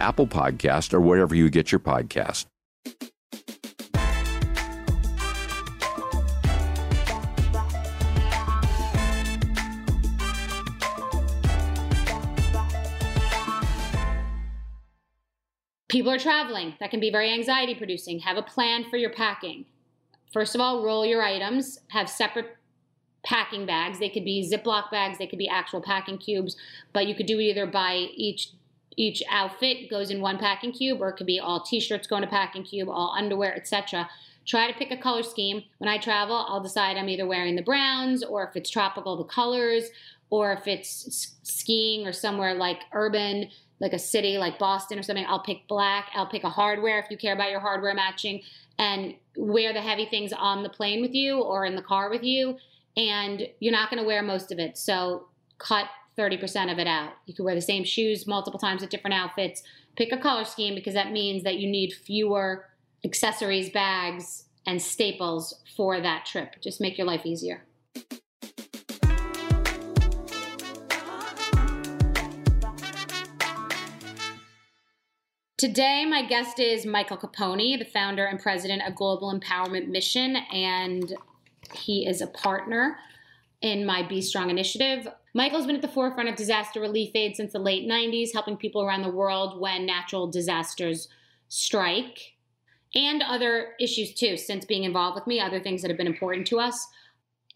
Apple Podcast, or wherever you get your podcast. People are traveling. That can be very anxiety producing. Have a plan for your packing. First of all, roll your items, have separate packing bags. They could be Ziploc bags, they could be actual packing cubes, but you could do either by each each outfit goes in one packing cube, or it could be all t-shirts going to packing cube, all underwear, etc. Try to pick a color scheme. When I travel, I'll decide I'm either wearing the browns, or if it's tropical, the colors, or if it's skiing or somewhere like urban, like a city like Boston or something, I'll pick black. I'll pick a hardware if you care about your hardware matching, and wear the heavy things on the plane with you or in the car with you. And you're not going to wear most of it, so cut 30% of it out. You could wear the same shoes multiple times with different outfits. Pick a color scheme because that means that you need fewer accessories, bags, and staples for that trip. Just make your life easier. Today, my guest is Michael Capponi, the founder and president of Global Empowerment Mission, and he is a partner in my Be Strong initiative. Michael's been at the forefront of disaster relief aid since the late 90s, helping people around the world when natural disasters strike, and other issues too, since being involved with me, other things that have been important to us.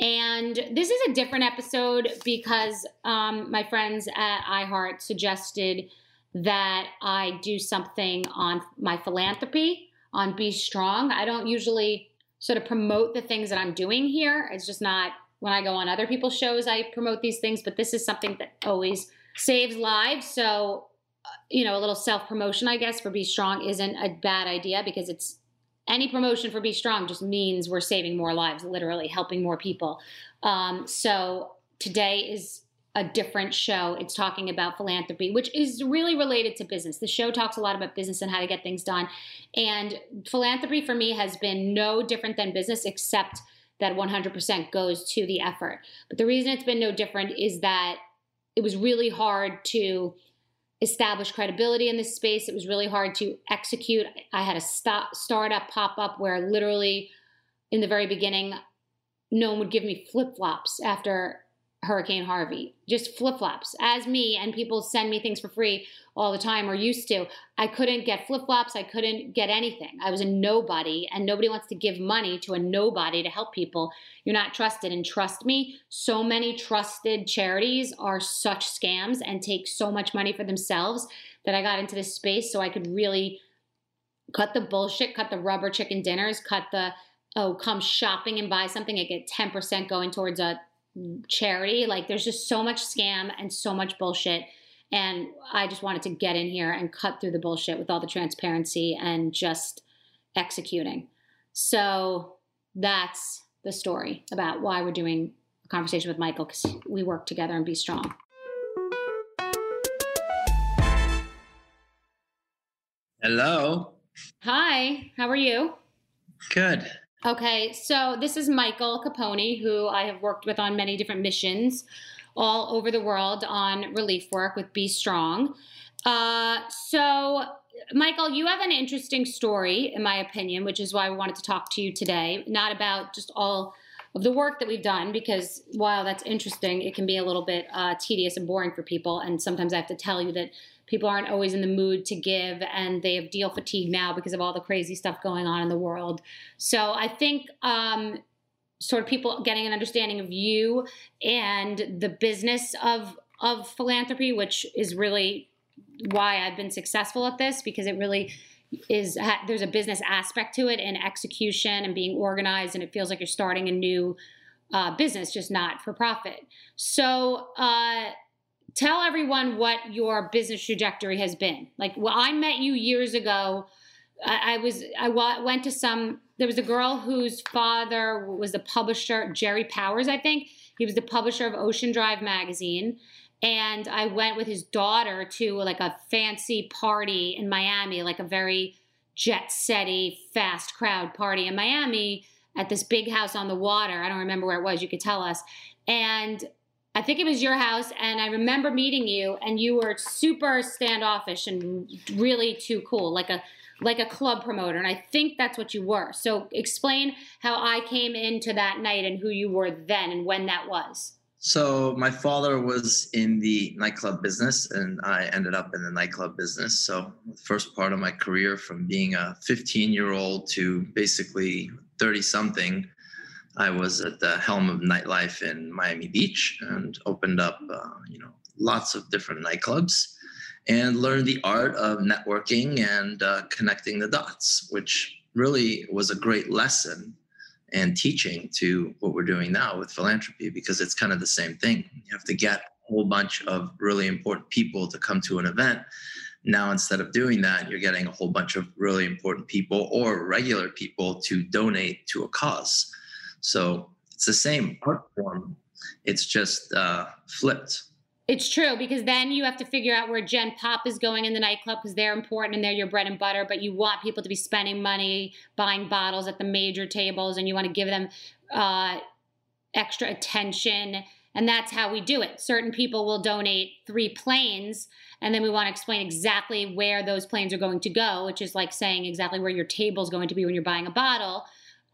And this is a different episode because um, my friends at iHeart suggested that I do something on my philanthropy, on Be Strong. I don't usually sort of promote the things that I'm doing here. It's just not when I go on other people's shows, I promote these things, but this is something that always saves lives. So, uh, you know, a little self promotion, I guess, for Be Strong isn't a bad idea because it's any promotion for Be Strong just means we're saving more lives, literally helping more people. Um, so today is a different show. It's talking about philanthropy, which is really related to business. The show talks a lot about business and how to get things done. And philanthropy for me has been no different than business, except that 100% goes to the effort. But the reason it's been no different is that it was really hard to establish credibility in this space. It was really hard to execute. I had a stop, startup pop up where literally in the very beginning, no one would give me flip flops after Hurricane Harvey. Just flip flops. As me, and people send me things for free all the time or used to. I couldn't get flip flops. I couldn't get anything. I was a nobody, and nobody wants to give money to a nobody to help people. You're not trusted. And trust me, so many trusted charities are such scams and take so much money for themselves that I got into this space so I could really cut the bullshit, cut the rubber chicken dinners, cut the oh, come shopping and buy something and get 10% going towards a charity. Like there's just so much scam and so much bullshit. And I just wanted to get in here and cut through the bullshit with all the transparency and just executing. So that's the story about why we're doing a conversation with Michael because we work together and be strong. Hello. Hi, how are you? Good. Okay, so this is Michael Capponi, who I have worked with on many different missions all over the world on relief work with Be Strong. Uh, so, Michael, you have an interesting story, in my opinion, which is why we wanted to talk to you today. Not about just all of the work that we've done, because while that's interesting, it can be a little bit uh, tedious and boring for people. And sometimes I have to tell you that people aren't always in the mood to give and they have deal fatigue now because of all the crazy stuff going on in the world. So I think um, sort of people getting an understanding of you and the business of of philanthropy, which is really why I've been successful at this because it really is there's a business aspect to it and execution and being organized and it feels like you're starting a new uh, business just not for profit so uh, tell everyone what your business trajectory has been. Like, well, I met you years ago. I, I was I went to some. There was a girl whose father was the publisher, Jerry Powers, I think. He was the publisher of Ocean Drive magazine, and I went with his daughter to like a fancy party in Miami, like a very jet setty, fast crowd party in Miami at this big house on the water. I don't remember where it was. You could tell us. And I think it was your house, and I remember meeting you, and you were super standoffish and really too cool, like a like a club promoter, and I think that's what you were. So explain how I came into that night and who you were then and when that was. So my father was in the nightclub business, and I ended up in the nightclub business. So the first part of my career, from being a 15 year old to basically 30 something, I was at the helm of nightlife in Miami Beach and opened up, uh, you know, lots of different nightclubs and learned the art of networking and uh, connecting the dots, which really was a great lesson and teaching to what we're doing now with philanthropy because it's kind of the same thing. You have to get a whole bunch of really important people to come to an event. Now, instead of doing that, you're getting a whole bunch of really important people or regular people to donate to a cause. So it's the same art form. It's just uh, flipped. It's true because then you have to figure out where Gen Pop is going in the nightclub because they're important and they're your bread and butter. But you want people to be spending money buying bottles at the major tables, and you want to give them uh, extra attention. And that's how we do it. Certain people will donate three planes, and then we want to explain exactly where those planes are going to go, which is like saying exactly where your table is going to be when you're buying a bottle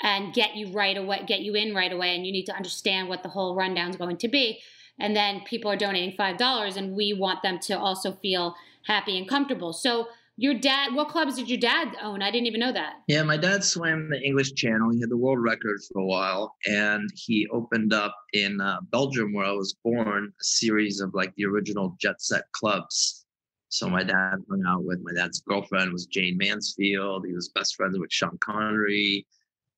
and get you right away, get you in right away. And you need to understand what the whole rundown is going to be. And then people are donating $5 and we want them to also feel happy and comfortable. So your dad, what clubs did your dad own? I didn't even know that. Yeah, my dad swam the English Channel. He had the world record for a while, and he opened up in uh, Belgium, where I was born, a series of like the original jet set clubs. So my dad hung out with my dad's girlfriend was Jayne Mansfield. He was best friends with Sean Connery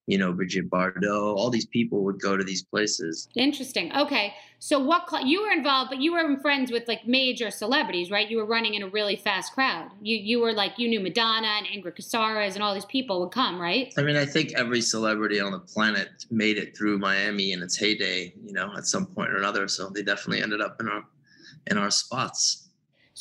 you know, Brigitte Bardot, all these people would go to these places. Interesting. Okay. So what cl- you were involved, but you were friends with like major celebrities, right? You were running in a really fast crowd. You you were like you knew Madonna and Ingrid Casares and all these people would come, right? I mean, I think every celebrity on the planet made it through Miami in its heyday, you know, at some point or another. So they definitely ended up in our in our spots.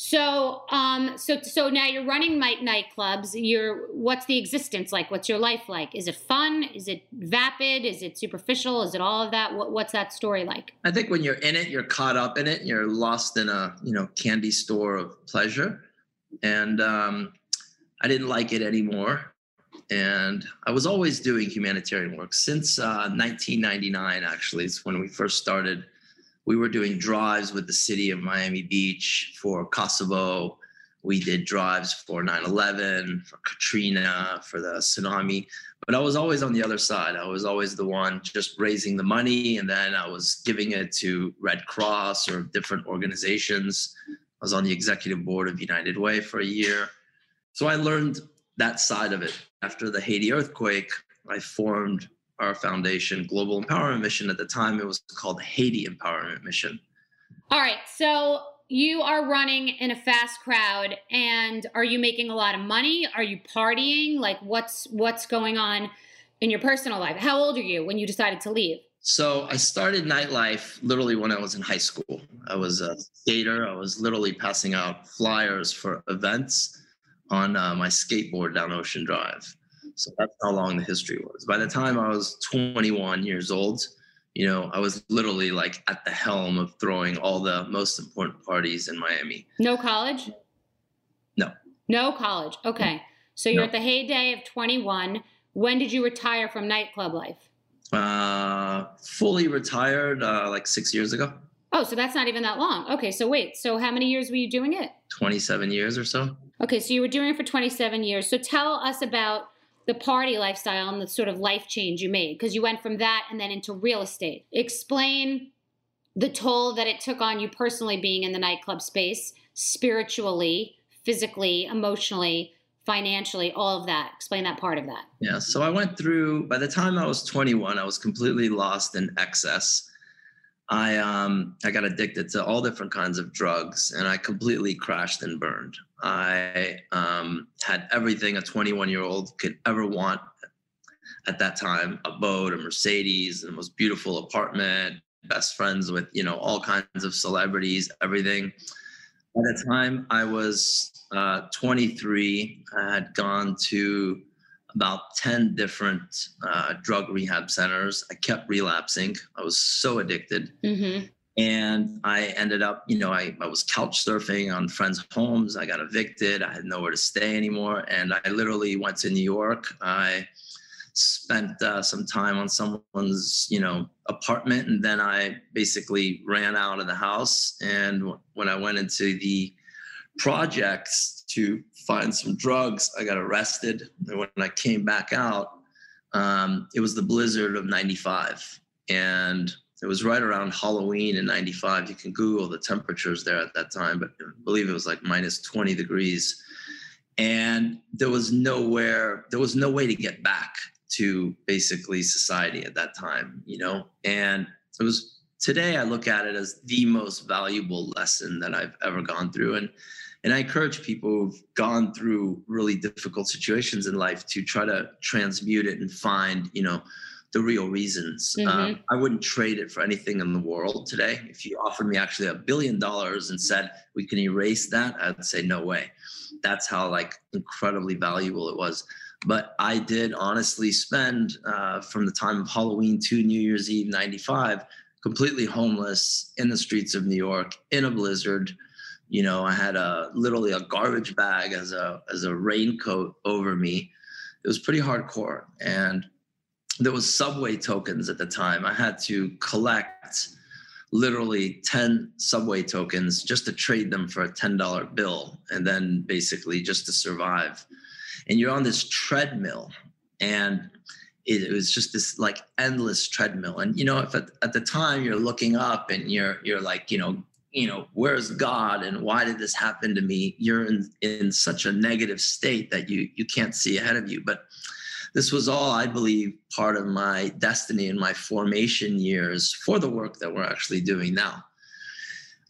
So, um, so, so now you're running night nightclubs. You're, what's the existence like? What's your life like? Is it fun? Is it vapid? Is it superficial? Is it all of that? What, what's that story like? I think when you're in it, you're caught up in it. You're lost in a, you know, candy store of pleasure. And um, I didn't like it anymore. And I was always doing humanitarian work since uh, 1999. Actually, it's when we first started we were doing drives with the city of Miami Beach for Kosovo. We did drives for 9 11, for Katrina, for the tsunami. But I was always on the other side. I was always the one just raising the money, and then I was giving it to Red Cross or different organizations. I was on the executive board of United Way for a year. So I learned that side of it. After the Haiti earthquake, I formed our foundation, Global Empowerment Mission. At the time, it was called Haiti Empowerment Mission. All right. So you are running in a fast crowd and are you making a lot of money? Are you partying? Like what's what's going on in your personal life? How old are you when you decided to leave? So I started nightlife literally when I was in high school. I was a skater. I was literally passing out flyers for events on uh, my skateboard down Ocean Drive. So that's how long the history was. By the time I was 21 years old, you know, I was literally like at the helm of throwing all the most important parties in Miami. No college? No. No college. Okay. So you're no. at the heyday of 21. When did you retire from nightclub life? Uh, fully retired uh, like six years ago. Oh, so that's not even that long. Okay, so wait. So how many years were you doing it? 27 years or so. Okay, so you were doing it for 27 years. So tell us about the party lifestyle and the sort of life change you made because you went from that and then into real estate. Explain the toll that it took on you personally being in the nightclub space, spiritually, physically, emotionally, financially, all of that. Explain that part of that. Yeah. So I went through, by the time I was 21, I was completely lost in excess. I um I got addicted to all different kinds of drugs and I completely crashed and burned. I um, had everything a 21 year old could ever want at that time a boat, a Mercedes, the most beautiful apartment, best friends with, you know, all kinds of celebrities, everything. By the time I was uh, 23, I had gone to about 10 different uh, drug rehab centers. I kept relapsing. I was so addicted. Mm-hmm and I ended up, you know, I, I was couch surfing on friends' homes. I got evicted. I had nowhere to stay anymore. And I literally went to New York. I spent uh, some time on someone's, you know, apartment. And then I basically ran out of the house. And when I went into the projects to find some drugs, I got arrested. And when I came back out, um, it was the blizzard of 95. And it was right around Halloween in 95. You can Google the temperatures there at that time, but I believe it was like minus 20 degrees. And there was nowhere, there was no way to get back to basically society at that time, you know? And it was today I look at it as the most valuable lesson that I've ever gone through. And and I encourage people who've gone through really difficult situations in life to try to transmute it and find, you know, the real reasons. Mm-hmm. Um, I wouldn't trade it for anything in the world today. If you offered me actually a billion dollars and said we can erase that, I'd say no way. That's how like incredibly valuable it was. But I did honestly spend uh, from the time of Halloween to New Year's Eve '95 completely homeless in the streets of New York in a blizzard. You know, I had a literally a garbage bag as a as a raincoat over me. It was pretty hardcore, and there was subway tokens at the time. I had to collect literally 10 subway tokens just to trade them for a $10 bill and then basically just to survive. And you're on this treadmill and it, was just this like endless treadmill. And you know, if at, at the time you're looking up and you're you're like, you know, you know, where's God and why did this happen to me? You're in in such a negative state that you you can't see ahead of you. But this was all, I believe, part of my destiny and my formation years for the work that we're actually doing now.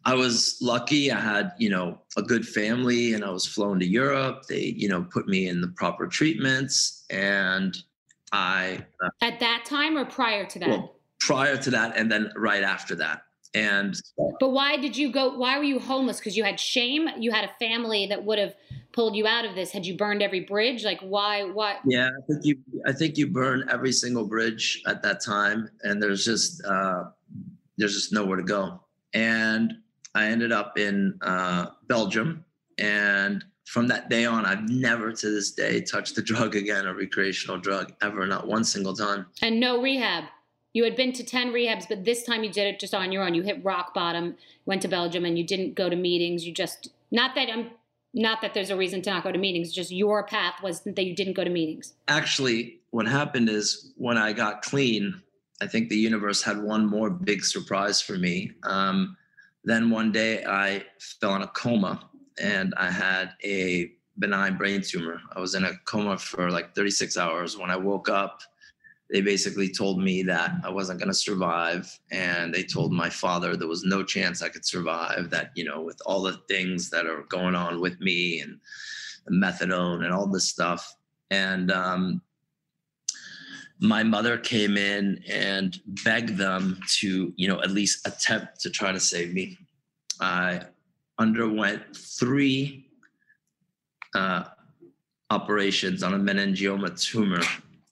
I was lucky. I had, you know, a good family and I was flown to Europe. They, you know, put me in the proper treatments and I. Uh, At that time or prior to that? Well, prior to that and then right after that. And. But why did you go? Why were you homeless? Because you had shame? You had a family that would have pulled you out of this? Had you burned every bridge? Like why what Yeah, I think you I think you burn every single bridge at that time and there's just uh there's just nowhere to go. And I ended up in uh Belgium and from that day on, I've never to this day touched a drug again, a recreational drug, ever, not one single time. And no rehab. You had been to 10 rehabs, but this time you did it just on your own. You hit rock bottom, went to Belgium, and you didn't go to meetings. You just, not that I'm, not that there's a reason to not go to meetings, just your path was that you didn't go to meetings. Actually, what happened is when I got clean, I think the universe had one more big surprise for me. Um, then one day I fell in a coma and I had a benign brain tumor. I was in a coma for like 36 hours. When I woke up, they basically told me that I wasn't going to survive. And they told my father there was no chance I could survive, that, you know, with all the things that are going on with me and the methadone and all this stuff. And um, my mother came in and begged them to, you know, at least attempt to try to save me. I underwent three uh, operations on a meningioma tumor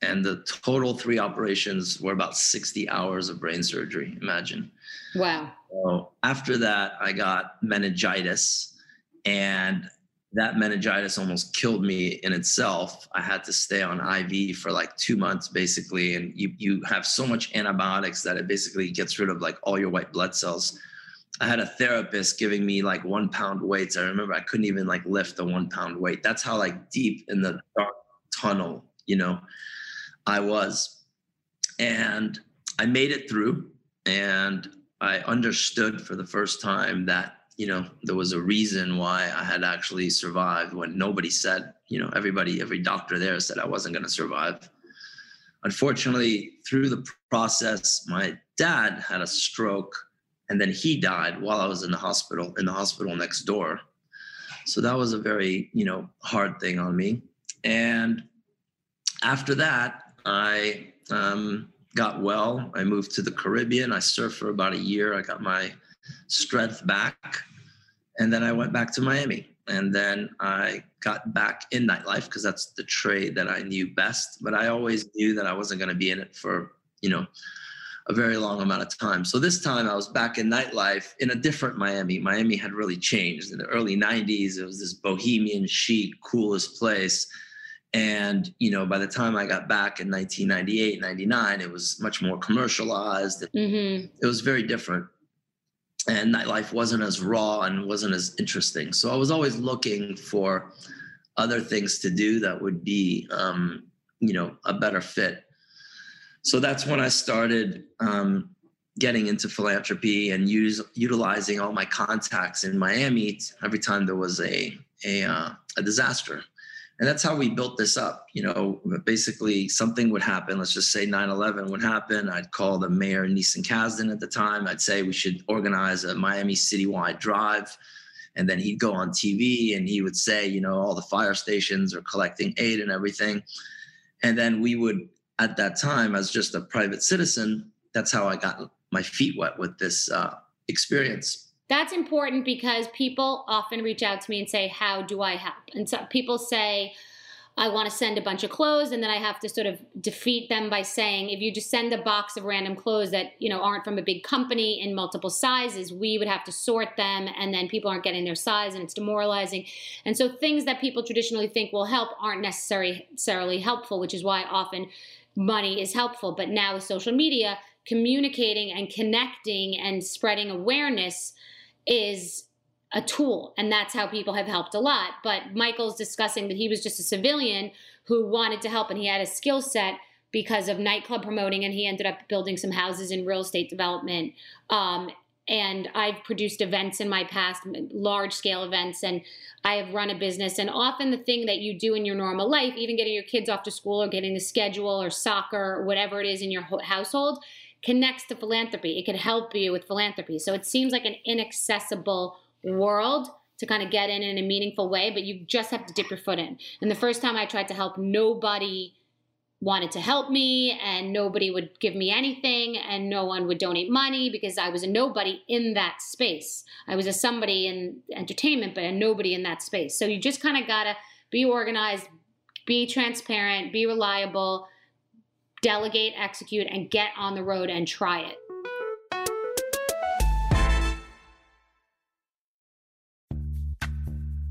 and the total three operations were about 60 hours of brain surgery imagine. Wow. So after that i got meningitis and that meningitis almost killed me in itself. I had to stay on iv for like two months basically and you, you have so much antibiotics that it basically gets rid of like all your white blood cells. I had a therapist giving me like one pound weights. I remember i couldn't even like lift the one pound weight. That's how like deep in the dark tunnel you know I was. And I made it through and I understood for the first time that, you know, there was a reason why I had actually survived when nobody said, you know, everybody, every doctor there said I wasn't going to survive. Unfortunately, through the process, my dad had a stroke and then he died while I was in the hospital, in the hospital next door. So that was a very, you know, hard thing on me. And after that, I um, got well. I moved to the Caribbean. I surfed for about a year. I got my strength back. And then I went back to Miami. And then I got back in nightlife because that's the trade that I knew best. But I always knew that I wasn't going to be in it for, you know, a very long amount of time. So this time I was back in nightlife in a different Miami. Miami had really changed. In the early 90s, it was this bohemian chic, coolest place and, you know, by the time I got back in 1998, 99, it was much more commercialized. Mm-hmm. It was very different. And nightlife wasn't as raw and wasn't as interesting. So I was always looking for other things to do that would be, um, you know, a better fit. So that's when I started um, getting into philanthropy and use utilizing all my contacts in Miami every time there was a a, uh, a disaster and that's how we built this up you know basically something would happen let's just say 9-11 would happen. I'd call the mayor Neisen Kasdin at the time. I'd say we should organize a miami citywide drive. And then he'd go on tv and he would say you know all the fire stations are collecting aid and everything. And then we would at that time as just a private citizen that's how i got my feet wet with this uh, experience that's important because people often reach out to me and say, How do I help? And so people say, I want to send a bunch of clothes, and then I have to sort of defeat them by saying, if you just send a box of random clothes that you know aren't from a big company in multiple sizes, we would have to sort them, and then people aren't getting their size, and it's demoralizing. And so things that people traditionally think will help aren't necessarily helpful, which is why often money is helpful. But now with social media, communicating and connecting and spreading awareness is a tool and that's how people have helped a lot. But michael's discussing that he was just a civilian who wanted to help and he had a skill set because of nightclub promoting and he ended up building some houses in real estate development. Um, and i've produced events in my past large scale events and i have run a business. And often the thing that you do in your normal life even getting your kids off to school or getting the schedule or soccer or whatever it is in your household connects to philanthropy. It could help you with philanthropy. So it seems like an inaccessible world to kind of get in in a meaningful way, but you just have to dip your foot in. And the first time I tried to help, nobody wanted to help me and nobody would give me anything and no one would donate money because I was a nobody in that space. I was a somebody in entertainment, but a nobody in that space. So you just kind of got to be organized, be transparent, be reliable, delegate, execute, and get on the road and try it.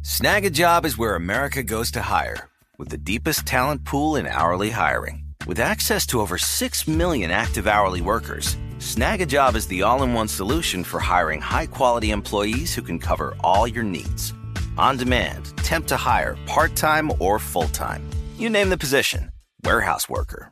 Snagajob is where America goes to hire, with the deepest talent pool in hourly hiring. With access to over 6 million active hourly workers, Snagajob is the all in one solution for hiring high quality employees who can cover all your needs. On demand, temp to hire, part time or full time. You name the position warehouse worker,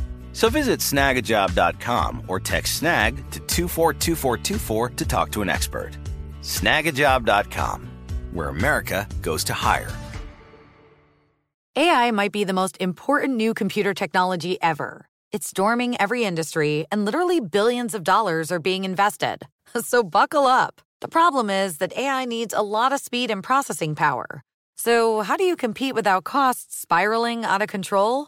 So visit snagajob.com or text snag to 242424 to talk to an expert. Snagajob.com, where America goes to hire. AI might be the most important new computer technology ever. It's storming every industry, and literally billions of dollars are being invested. So buckle up. The problem is that AI needs a lot of speed and processing power. So, how do you compete without costs spiraling out of control?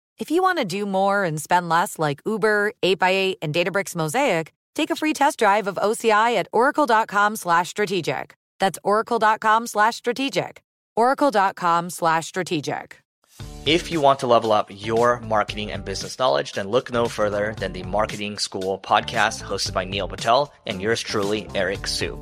If you want to do more and spend less like Uber, 8x8, and Databricks Mosaic, take a free test drive of OCI at oracle.com slash strategic. That's oracle.com slash strategic. oracle.com slash strategic. If you want to level up your marketing and business knowledge, then look no further than the Marketing School podcast hosted by Neil Patel and yours truly, Eric Siu.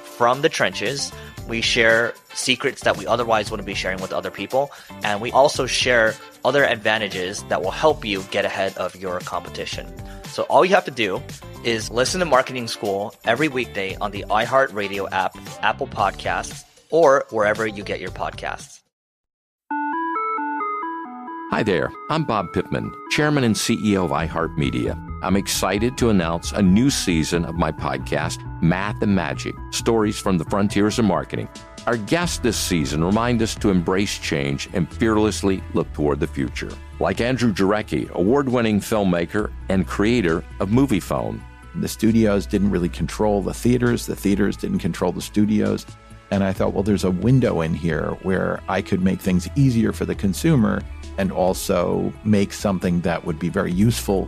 from the trenches. We share secrets that we otherwise wouldn't be sharing with other people. And we also share other advantages that will help you get ahead of your competition. So all you have to do is listen to Marketing School every weekday on the iHeartRadio app, Apple Podcasts, or wherever you get your podcasts. Hi there, I'm Bob Pittman, Chairman and CEO of iHeartMedia. I'm excited to announce a new season of my podcast, Math and Magic Stories from the Frontiers of Marketing. Our guests this season remind us to embrace change and fearlessly look toward the future. Like Andrew Jarecki, award winning filmmaker and creator of Moviefone. The studios didn't really control the theaters, the theaters didn't control the studios. And I thought, well, there's a window in here where I could make things easier for the consumer and also make something that would be very useful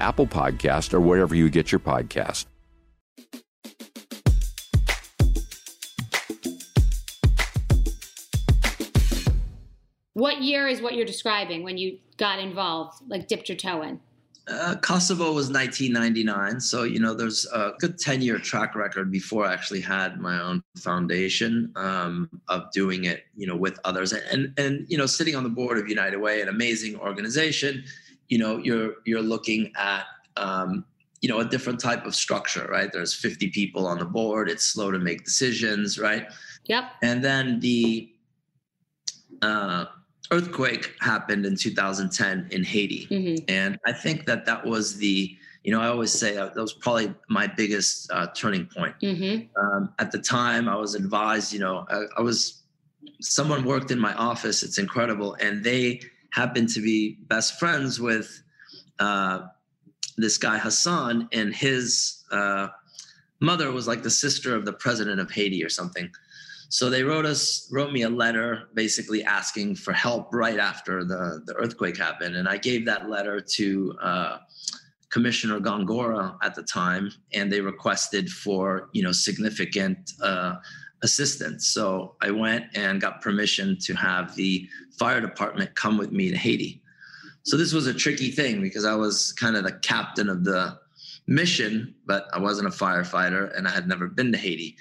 Apple Podcast, or wherever you get your podcast. What year is what you're describing when you got involved, like dipped your toe in? Uh, Kosovo was 1999, so you know there's a good 10 year track record before I actually had my own foundation um, of doing it, you know, with others, and and you know, sitting on the board of United Way, an amazing organization, you know, you're you're looking at um, you know a different type of structure, right? There's 50 people on the board. It's slow to make decisions, right? Yep. And then the uh, earthquake happened in 2010 in Haiti. Mm-hmm. And I think that that was the, you know, I always say that was probably my biggest uh, turning point. Mm-hmm. Um, at the time, I was advised, you know, I, I, was, someone worked in my office, it's incredible. And they happened to be best friends with uh, this guy, Hassan, and his uh, mother was like the sister of the president of Haiti or something. So they wrote us wrote me a letter basically asking for help right after the the earthquake happened, and I gave that letter to uh, Commissioner Gongora at the time, and they requested for you know significant uh, assistance. So I went and got permission to have the fire department come with me to Haiti. So this was a tricky thing because I was kind of the captain of the mission, but I wasn't a firefighter and I had never been to Haiti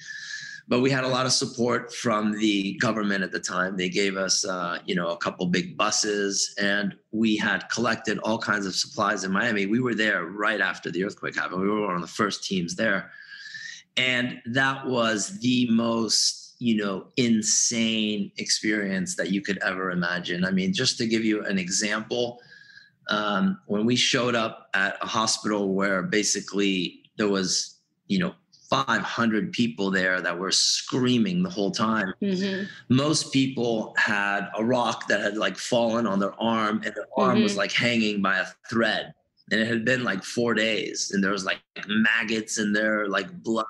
but we had a lot of support from the government at the time. They gave us, uh, you know, a couple big buses, and we had collected all kinds of supplies in Miami. We were there right after the earthquake happened. We were one of the first teams there, and that was the most, you know, insane experience that you could ever imagine. I mean, just to give you an example, um, when we showed up at a hospital where basically there was, you know, 500 people there that were screaming the whole time. Mm-hmm. Most people had a rock that had like fallen on their arm, and their arm mm-hmm. was like hanging by a thread. And it had been like four days, and there was like maggots in there, like blood.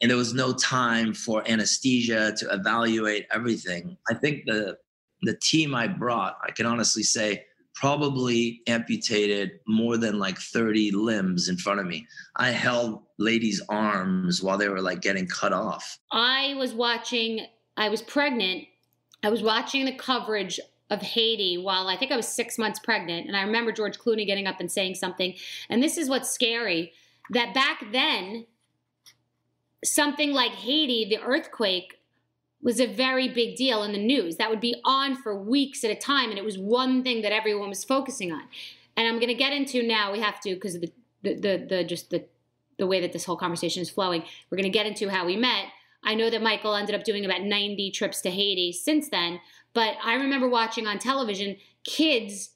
And there was no time for anesthesia to evaluate everything. I think the the team I brought, I can honestly say, probably amputated more than like 30 limbs in front of me. I held ladies' arms while they were like getting cut off. I was watching, I was pregnant. I was watching the coverage of Haiti while I think I was six months pregnant. And I remember George Clooney getting up and saying something. And this is what's scary that back then, something like Haiti, the earthquake, was a very big deal in the news. That would be on for weeks at a time, and it was one thing that everyone was focusing on. And I'm going to get into now. We have to because of the, the the the just the the way that this whole conversation is flowing. We're going to get into how we met. I know that Michael ended up doing about 90 trips to Haiti since then, but I remember watching on television kids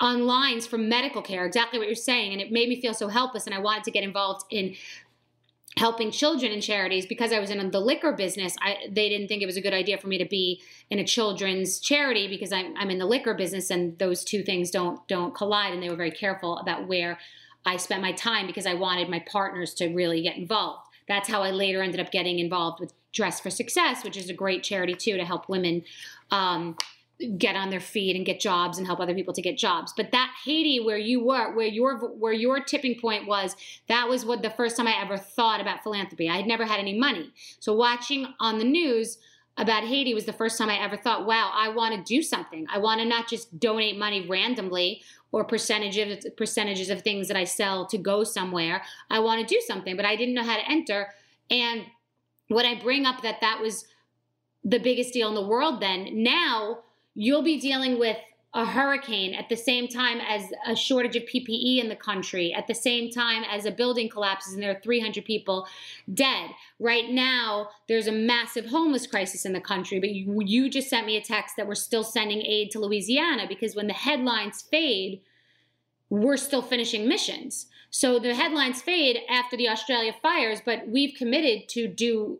on lines for medical care, exactly what you're saying, and it made me feel so helpless. And I wanted to get involved in helping children in charities because I was in the liquor business. I, they didn't think it was a good idea for me to be in a children's charity because I'm, I'm in the liquor business, and those two things don't don't collide. And they were very careful about where I spent my time because I wanted my partners to really get involved. That's how I later ended up getting involved with Dress for Success, which is a great charity too to help women um, get on their feet and get jobs and help other people to get jobs. But that Haiti where you were, where your where your tipping point was, that was what the first time I ever thought about philanthropy. I had never had any money. So watching on the news about Haiti was the first time I ever thought, wow, I want to do something. I want to not just donate money randomly or percentages percentages of things that I sell to go somewhere. I want to do something, but I didn't know how to enter. And when I bring up that that was the biggest deal in the world then, now you'll be dealing with a hurricane at the same time as a shortage of PPE in the country, at the same time as a building collapses and there are 300 people dead. Right now, there's a massive homeless crisis in the country, but you, you just sent me a text that we're still sending aid to Louisiana because when the headlines fade, we're still finishing missions. So the headlines fade after the Australia fires, but we've committed to do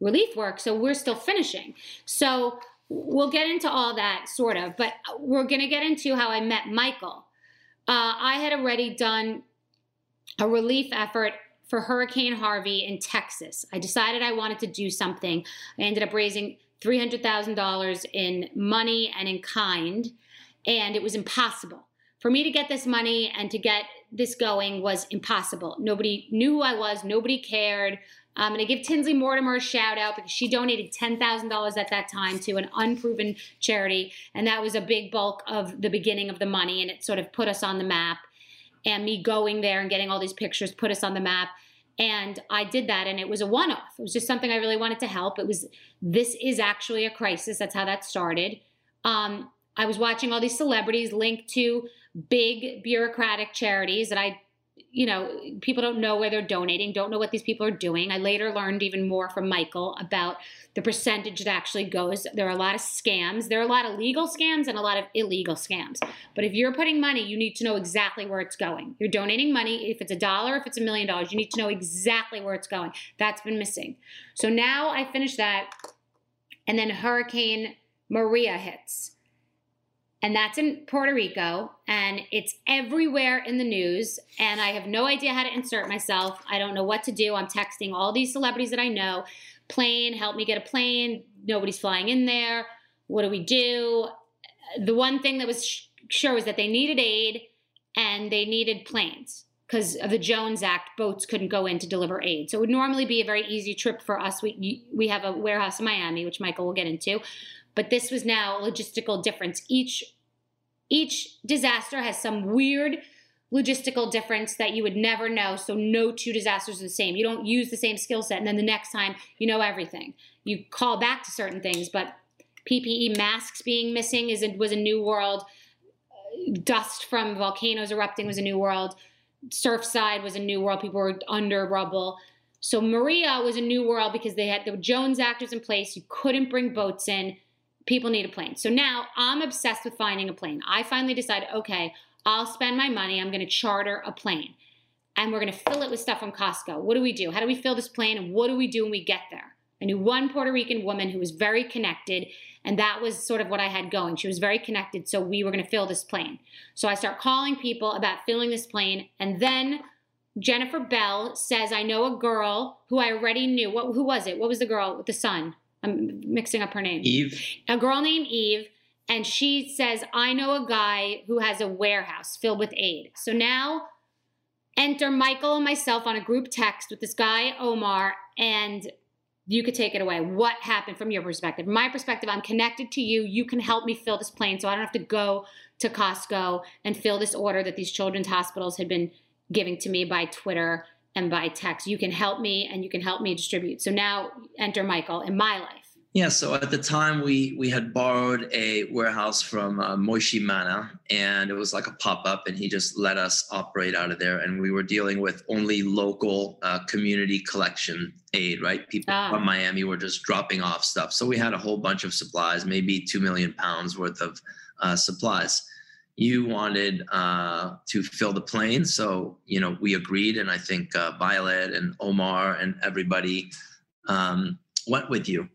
relief work, so we're still finishing. So we'll get into all that sort of, but we're going to get into how I met Michael. Uh, I had already done a relief effort for Hurricane Harvey in Texas. I decided I wanted to do something. I ended up raising $300,000 in money and in kind, and it was impossible. For me to get this money and to get this going was impossible. Nobody knew who I was, nobody cared. I'm going to give Tinsley Mortimer a shout out because she donated $10,000 at that time to an unproven charity. And that was a big bulk of the beginning of the money. And it sort of put us on the map. And me going there and getting all these pictures put us on the map. And I did that. And it was a one off. It was just something I really wanted to help. It was, this is actually a crisis. That's how that started. Um, I was watching all these celebrities linked to big bureaucratic charities that I you know, people don't know where they're donating, don't know what these people are doing. I later learned even more from Michael about the percentage that actually goes. There are a lot of scams. There are a lot of legal scams and a lot of illegal scams. But if you're putting money, you need to know exactly where it's going. You're donating money. If it's a dollar, if it's a million dollars, you need to know exactly where it's going. That's been missing. So now I finished that. And then Hurricane Maria hits. And that's in Puerto Rico, and it's everywhere in the news. And I have no idea how to insert myself. I don't know what to do. I'm texting all these celebrities that I know plane, help me get a plane. Nobody's flying in there. What do we do? The one thing that was sure was that they needed aid and they needed planes because of the Jones Act, boats couldn't go in to deliver aid. So it would normally be a very easy trip for us. We we have a warehouse in Miami, which Michael will get into, but this was now a logistical difference. Each each disaster has some weird logistical difference that you would never know. So no two disasters are the same. You don't use the same skill set, and then the next time you know everything. You call back to certain things, but PPE masks being missing is was a new world. Dust from volcanoes erupting was a new world. Surfside was a new world. People were under rubble. So Maria was a new world because they had the Jones actors in place. You couldn't bring boats in. People need a plane. So now I'm obsessed with finding a plane. I finally decided, okay, I'll spend my money. I'm going to charter a plane and we're going to fill it with stuff from Costco. What do we do? How do we fill this plane and what do we do when we get there? I knew one Puerto Rican woman who was very connected, and that was sort of what I had going. She was very connected, so we were going to fill this plane. So I start calling people about filling this plane, and then Jennifer Bell says, I know a girl who I already knew. What, who was it? What was the girl with the son? I'm mixing up her name. Eve. A girl named Eve. And she says, I know a guy who has a warehouse filled with aid. So now enter Michael and myself on a group text with this guy, Omar, and you could take it away. What happened from your perspective? My perspective, I'm connected to you. You can help me fill this plane so I don't have to go to Costco and fill this order that these children's hospitals had been giving to me by Twitter and by text. You can help me and you can help me distribute. So now enter Michael in my life. Yeah, so at the time we we had borrowed a warehouse from uh, Moishe Mana, and it was like a pop up, and he just let us operate out of there. And we were dealing with only local uh, community collection aid, right? People ah. from Miami were just dropping off stuff, so we had a whole bunch of supplies, maybe two million pounds worth of uh, supplies. You wanted uh, to fill the plane, so you know we agreed, and I think uh, Violet and Omar and everybody um, went with you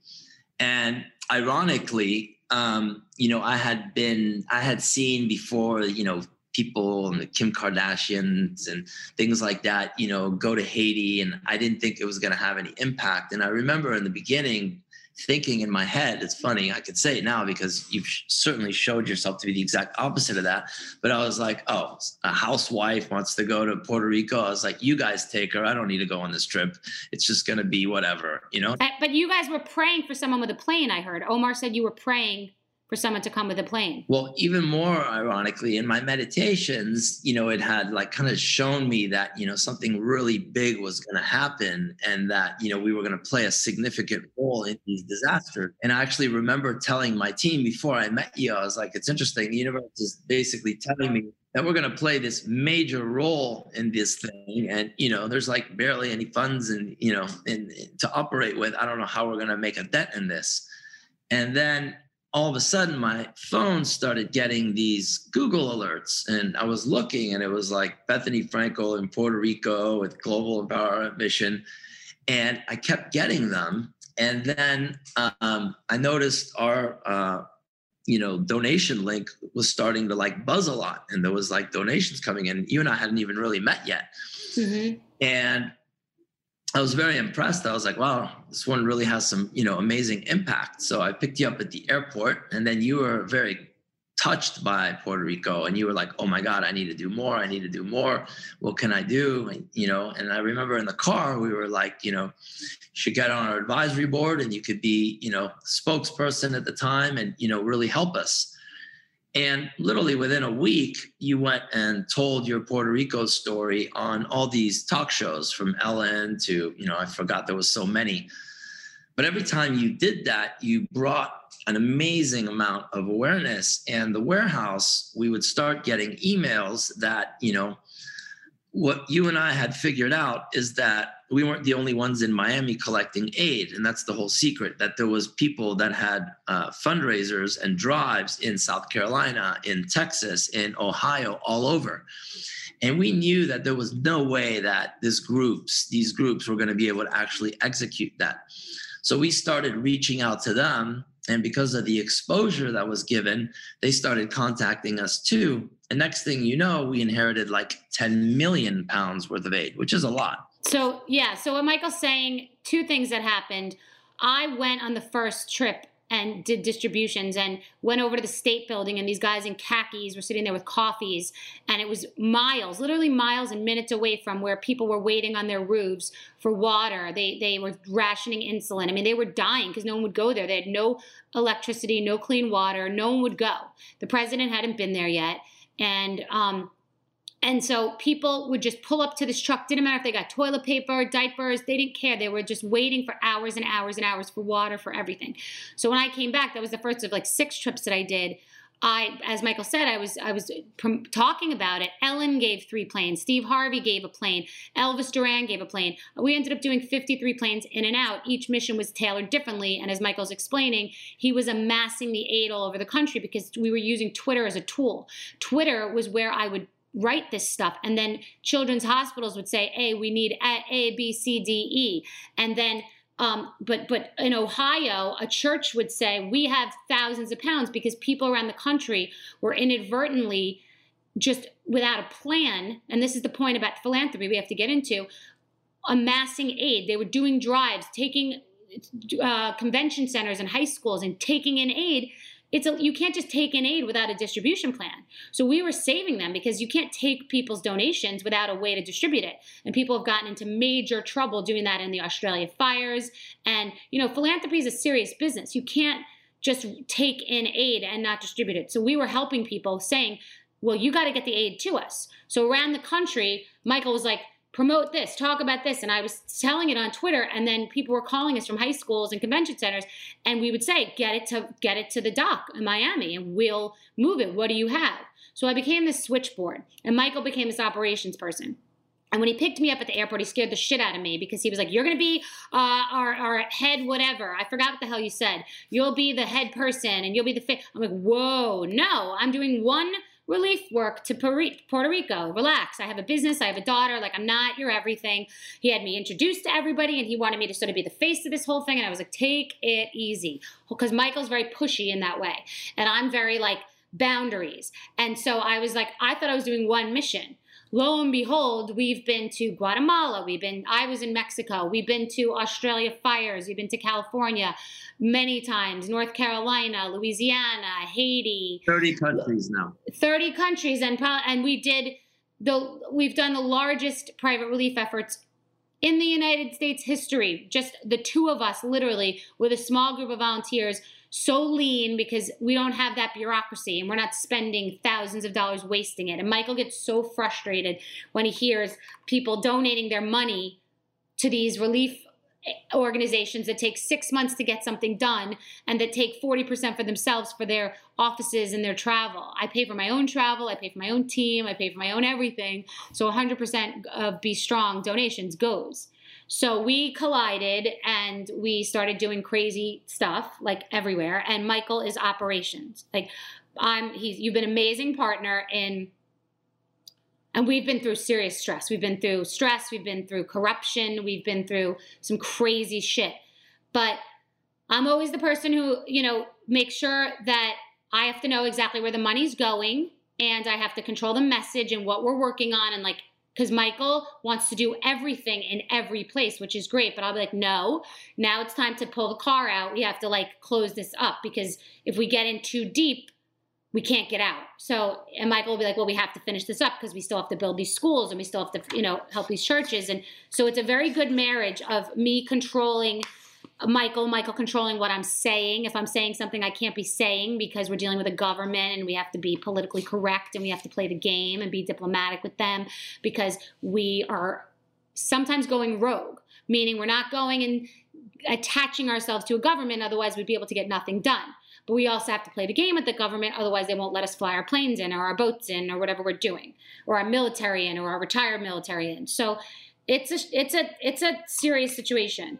and ironically, um, you know, I had been, I had seen before, you know, people and the Kim Kardashians and things like that, you know, go to Haiti, and I didn't think it was going to have any impact. And I remember in the beginning thinking in my head, it's funny, I could say it now because you've certainly showed yourself to be the exact opposite of that. But I was like, oh, a housewife wants to go to Puerto Rico. I was like, you guys take her. I don't need to go on this trip. It's just going to be whatever, you know? But you guys were praying for someone with a plane, I heard. Omar said you were praying for someone to come with a plane. Well, even more ironically, in my meditations, you know, it had like kind of shown me that, you know, something really big was going to happen and that, you know, we were going to play a significant role in these disasters. And I actually remember telling my team before I met you, I was like, it's interesting. The universe is basically telling me that we're going to play this major role in this thing and you know there's like barely any funds and you know in, in, to operate with i don't know how we're going to make a dent in this and then all of a sudden my phone started getting these Google alerts and I was looking and it was like Bethenny Frankel in Puerto Rico with Global Empowerment Mission. And I kept getting them. And then um, I noticed our, uh, you know, donation link was starting to like buzz a lot. And there was like donations coming in. You and I hadn't even really met yet. Mm-hmm. And I was very impressed. I was like, wow, this one really has some, you know, amazing impact. So I picked you up at the airport and then you were very touched by Puerto Rico and you were like, oh my God, I need to do more. I need to do more. What can I do? And, you know, and I remember in the car, we were like, you know, should get on our advisory board and you could be, you know, spokesperson at the time and, you know, really help us. And literally within a week, you went and told your Puerto Rico story on all these talk shows from Ellen to, you know, I forgot there was so many. But every time you did that, you brought an amazing amount of awareness. And the warehouse, we would start getting emails that, you know, what you and I had figured out is that we weren't the only ones in Miami collecting aid, and that's the whole secret. That there was people that had uh, fundraisers and drives in South Carolina, in Texas, in Ohio, all over, and we knew that there was no way that this groups, these groups, were going to be able to actually execute that. So we started reaching out to them And because of the exposure that was given, they started contacting us too. And next thing you know, we inherited like 10 million pounds worth of aid, which is a lot. So, yeah. So, what Michael's saying, two things that happened. I went on the first trip and did distributions and went over to the state building and these guys in khakis were sitting there with coffees and it was miles literally miles and minutes away from where people were waiting on their roofs for water they they were rationing insulin i mean they were dying because no one would go there they had no electricity no clean water no one would go the president hadn't been there yet and um, and so people would just pull up to this truck. Didn't matter if they got toilet paper, diapers, they didn't care. They were just waiting for hours and hours and hours for water, for everything. So when I came back, that was the first of like six trips that I did. I, as Michael said, I was I was talking about it. Ellen gave three planes. Steve Harvey gave a plane. Elvis Duran gave a plane. We ended up doing 53 planes in and out. Each mission was tailored differently. And as Michael's explaining, he was amassing the aid all over the country because we were using Twitter as a tool. Twitter was where I would write this stuff and then children's hospitals would say hey we need a, a b c d e and then um, but but in ohio a church would say we have thousands of pounds because people around the country were inadvertently just without a plan and this is the point about philanthropy we have to get into amassing aid. They were doing drives taking uh, convention centers and high schools and taking in aid it's a, you can't just take in aid without a distribution plan. So we were saving them because you can't take people's donations without a way to distribute it. And people have gotten into major trouble doing that in the Australia fires. And you know, philanthropy is a serious business. You can't just take in aid and not distribute it. So we were helping people saying, well, you got to get the aid to us. So around the country, Michael was like, promote this, talk about this. And I was telling it on Twitter, and then people were calling us from high schools and convention centers, and we would say, get it to get it to the dock in Miami, and we'll move it. What do you have? So I became this switchboard, and Michael became this operations person. And when he picked me up at the airport, he scared the shit out of me because he was like, You're going to be uh, our, our head, whatever. I forgot what the hell you said. You'll be the head person and you'll be the fit. I'm like, Whoa, no, I'm doing one relief work to Puerto Rico. Relax. I have a business. I have a daughter. Like, I'm not your everything. He had me introduced to everybody and he wanted me to sort of be the face of this whole thing. And I was like, take it easy. Because Michael's very pushy in that way. And I'm very like, boundaries. And so I was like, I thought I was doing one mission lo and behold, we've been to Guatemala. We've been, I was in Mexico. We've been to Australia fires. We've been to California many times, North Carolina, Louisiana, Haiti. 30 countries now. 30 countries. And, and we did the, we've done the largest private relief efforts in the United States history. Just the two of us, literally, with a small group of volunteers so lean because we don't have that bureaucracy and we're not spending thousands of dollars wasting it. And Michael gets so frustrated when he hears people donating their money to these relief organizations that take six months to get something done and that take 40% for themselves for their offices and their travel. I pay for my own travel, I pay for my own team, I pay for my own everything. So 100% of BStrong donations goes. So we collided and we started doing crazy stuff like everywhere. And Michael is operations. Like I'm he's you've been an amazing partner in and we've been through serious stress. We've been through stress, we've been through corruption, we've been through some crazy shit. But I'm always the person who, you know, makes sure that I have to know exactly where the money's going and I have to control the message and what we're working on and like because Michael wants to do everything in every place, which is great. But I'll be like, no, now it's time to pull the car out. We have to like close this up because if we get in too deep, we can't get out. So, and Michael will be like, well, we have to finish this up because we still have to build these schools and we still have to, you know, help these churches. And so it's a very good marriage of me controlling Michael, Michael controlling what I'm saying. If I'm saying something I can't be saying because we're dealing with a government and we have to be politically correct and we have to play the game and be diplomatic with them because we are sometimes going rogue, meaning we're not going and attaching ourselves to a government, otherwise, we'd be able to get nothing done. But we also have to play the game with the government, otherwise, they won't let us fly our planes in or our boats in or whatever we're doing, or our military in or our retired military in. So it's a, it's a, it's a serious situation.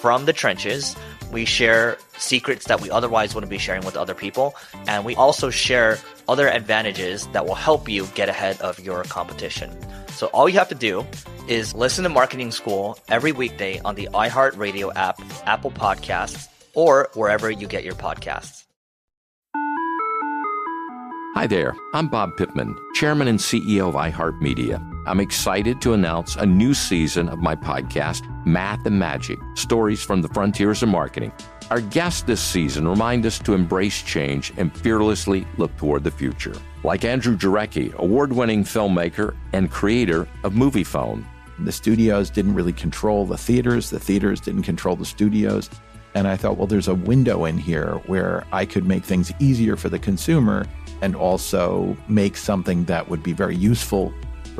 from the trenches. We share secrets that we otherwise wouldn't be sharing with other people. And we also share other advantages that will help you get ahead of your competition. So all you have to do is listen to Marketing School every weekday on the iHeartRadio app, Apple Podcasts, or wherever you get your podcasts. Hi there, I'm Bob Pittman, Chairman and CEO of iHeartMedia. I'm excited to announce a new season of my podcast, Math and Magic Stories from the Frontiers of Marketing. Our guests this season remind us to embrace change and fearlessly look toward the future. Like Andrew Jarecki, award winning filmmaker and creator of Moviefone. The studios didn't really control the theaters, the theaters didn't control the studios. And I thought, well, there's a window in here where I could make things easier for the consumer and also make something that would be very useful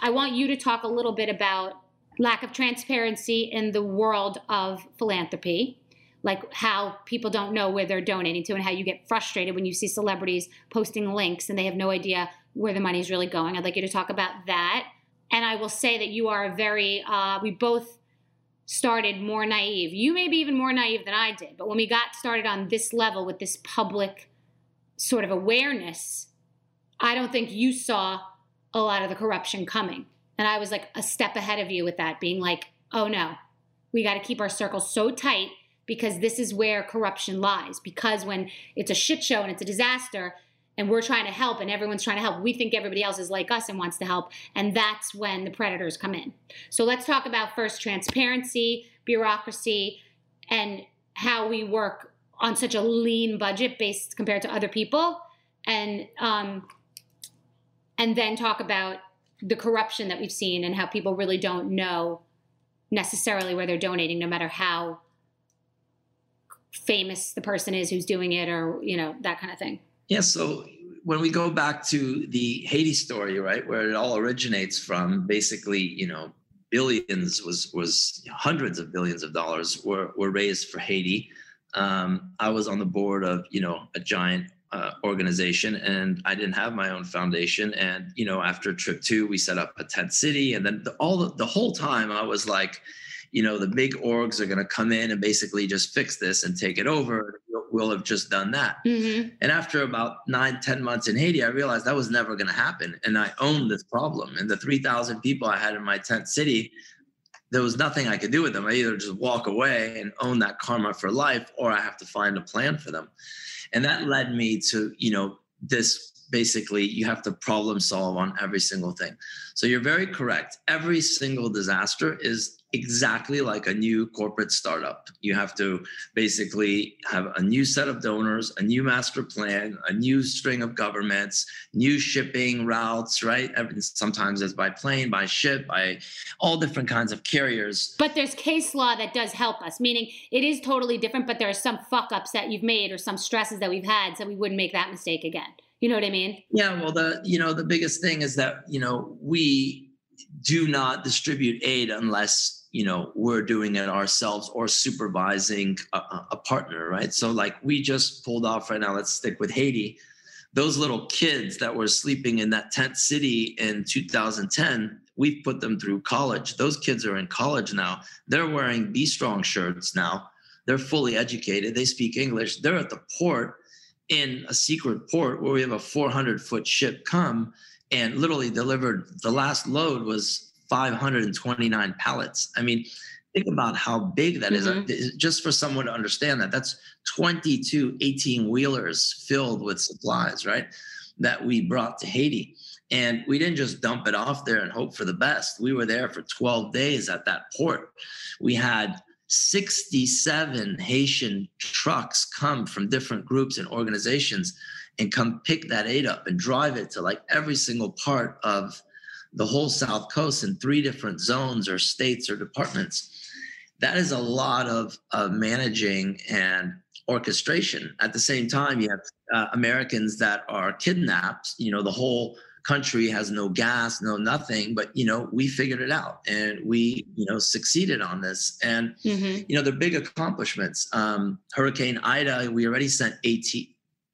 I want you to talk a little bit about lack of transparency in the world of philanthropy, like how people don't know where they're donating to and how you get frustrated when you see celebrities posting links and they have no idea where the money is really going. I'd like you to talk about that. And I will say that you are very, uh, we both started more naive. You may be even more naive than I did, but when we got started on this level with this public sort of awareness, I don't think you saw a lot of the corruption coming. And I was like a step ahead of you with that, being like, oh no, we got to keep our circle so tight because this is where corruption lies. Because when it's a shit show and it's a disaster and we're trying to help and everyone's trying to help, we think everybody else is like us and wants to help. And that's when the predators come in. So let's talk about first transparency, bureaucracy, and how we work on such a lean budget based compared to other people. And um, and then talk about the corruption that we've seen and how people really don't know necessarily where they're donating, no matter how famous the person is who's doing it or, you know, that kind of thing. Yeah. So when we go back to the Haiti story, right, where it all originates from, basically, you know, billions was was hundreds of billions of dollars were were raised for Haiti. Um, I was on the board of you know a giant uh, organization and I didn't have my own foundation. And, you know, after trip two, we set up a tent city. And then the, all the, the whole time I was like, you know, the big orgs are going to come in and basically just fix this and take it over. We'll, we'll have just done that. Mm-hmm. And after about nine, ten months in Haiti, I realized that was never going to happen. And I owned this problem. And the 3,000 people I had in my tent city, there was nothing I could do with them. I either just walk away and own that karma for life, or I have to find a plan for them and that led me to you know this basically you have to problem solve on every single thing. So you're very correct. Every single disaster is exactly like a new corporate startup. You have to basically have a new set of donors, a new master plan, a new string of governments, new shipping routes, right? Sometimes it's by plane, by ship, by all different kinds of carriers. But there's case law that does help us, meaning it is totally different, but there are some fuck ups that you've made or some stresses that we've had so we wouldn't make that mistake again. You know what I mean? Yeah, well the you know the biggest thing is that, you know, we do not distribute aid unless you know we're doing it ourselves or supervising a, a, partner right? So like we just pulled off right now let's stick with haiti. Those little kids that were sleeping in that tent city in 2010 we've put them through college. Those kids are in college now. They're wearing BStrong shirts now. They're fully educated. They speak english. They're at the port in a secret port where we have a 400 foot ship come and literally delivered the last load was 529 pallets. I mean, think about how big that mm-hmm. is. Just for someone to understand that, that's 22 18 wheelers filled with supplies, right? That we brought to Haiti. And we didn't just dump it off there and hope for the best. We were there for 12 days at that port. We had 67 Haitian trucks come from different groups and organizations and come pick that aid up and drive it to like every single part of the whole South Coast in three different zones or states or departments. That is a lot of, of managing and orchestration. At the same time, you have uh, Americans that are kidnapped. You know, the whole country has no gas, no nothing, but you know, we figured it out and we, you know, succeeded on this. And mm-hmm. you know, they're big accomplishments. Um, Hurricane Ida, we already sent 18,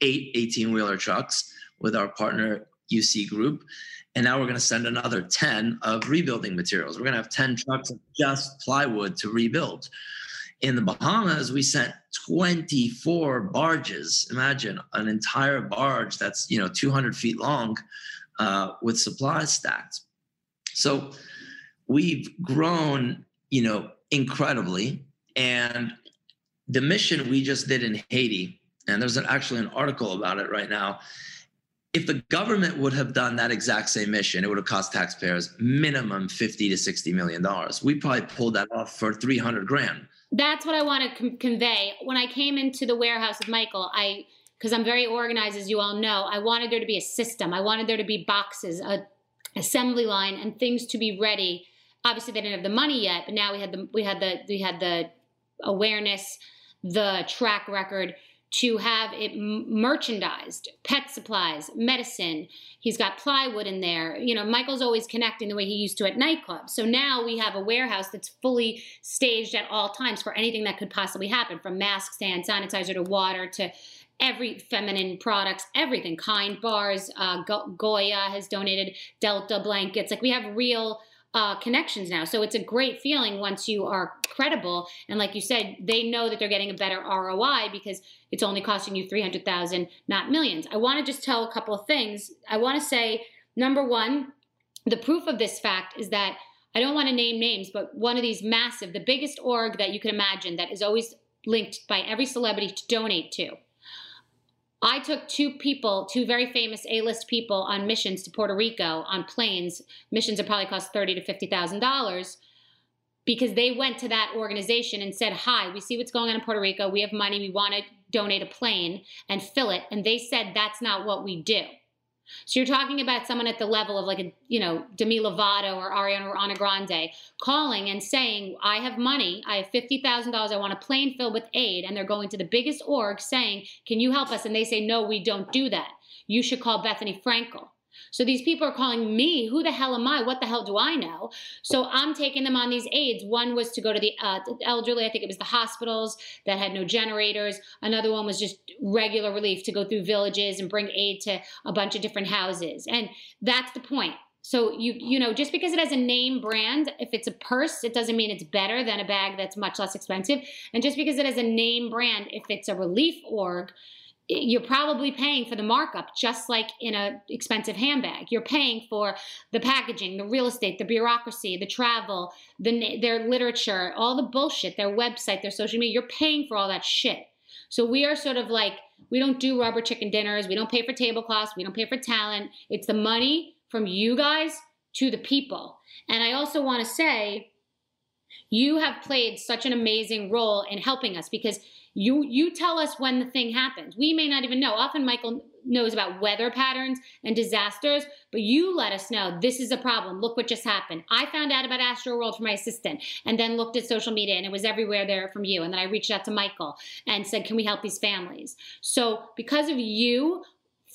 eight 18 wheeler trucks with our partner UC Group. And now we're going to send another 10 of rebuilding materials. We're going to have 10 trucks of just plywood to rebuild. In the Bahamas, we sent 24 barges. Imagine an entire barge that's you know 200 feet long uh, with supplies stacked. So we've grown, you know, incredibly. And the mission we just did in Haiti, and there's an, actually an article about it right now, if the government would have done that exact same mission, it would have cost taxpayers minimum 50 to 60 million dollars. We probably pulled that off for 300 grand. That's what I want to com- convey. When I came into the warehouse with Michael, I because I'm very organized as you all know, I wanted there to be a system. I wanted there to be boxes, a assembly line and things to be ready. Obviously they didn't have the money yet, but now we had the we had the we had the awareness, the track record to have it merchandised pet supplies medicine. He's got plywood in there. You know michael's always connecting the way he used to at nightclubs. So now we have a warehouse that's fully staged at all times for anything that could possibly happen from masks and sanitizer to water to every feminine products everything. Kind bars uh, Go- goya has donated delta blankets. Like we have real uh, connections now. So it's a great feeling once you are credible. And like you said, they know that they're getting a better ROI because it's only costing you 300,000, not millions. I want to just tell a couple of things. I want to say, number one, the proof of this fact is that I don't want to name names, but one of these massive, the biggest org that you can imagine that is always linked by every celebrity to donate to took two people, two very famous A-list people on missions to Puerto Rico on planes. Missions that probably cost thirty to fifty thousand dollars because they went to that organization and said, "Hi, we see what's going on in Puerto Rico. We have money. We want to donate a plane and fill it." And they said, "That's not what we do." So you're talking about someone at the level of like a, you know, Demi Lovato or Ariana Grande calling and saying, I have money, I have $50,000, I want a plane filled with aid. And they're going to the biggest org saying, Can you help us? And they say, No, we don't do that. You should call Bethenny Frankel. So these people are calling me, who the hell am I? What the hell do I know? So I'm taking them on these aids. One was to go to the, uh, elderly, I think it was the hospitals that had no generators. Another one was just regular relief to go through villages and bring aid to a bunch of different houses. And that's the point. So you you know just because it has a name brand, if it's a purse, it doesn't mean it's better than a bag that's much less expensive. And just because it has a name brand, if it's a relief org, you're probably paying for the markup just like in a expensive handbag. You're paying for the packaging the real estate the bureaucracy the travel the their literature all the bullshit their website their social media. You're paying for all that shit. So we are sort of like we don't do rubber chicken dinners. We don't pay for tablecloths. We don't pay for talent. It's the money from you guys to the people. And i also want to say you have played such an amazing role in helping us because you you tell us when the thing happens. We may not even know. Often Michael knows about weather patterns and disasters, but you let us know this is a problem. Look what just happened. I found out about Astroworld from my assistant and then looked at social media and it was everywhere there from you. And then I reached out to Michael and said, Can we help these families? So because of you,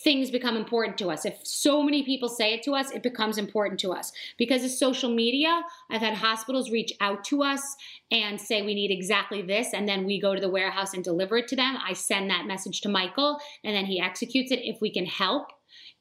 things become important to us. If so many people say it to us, it becomes important to us. Because of social media, I've had hospitals reach out to us and say we need exactly this, and then we go to the warehouse and deliver it to them. I send that message to Michael, and then he executes it if we can help.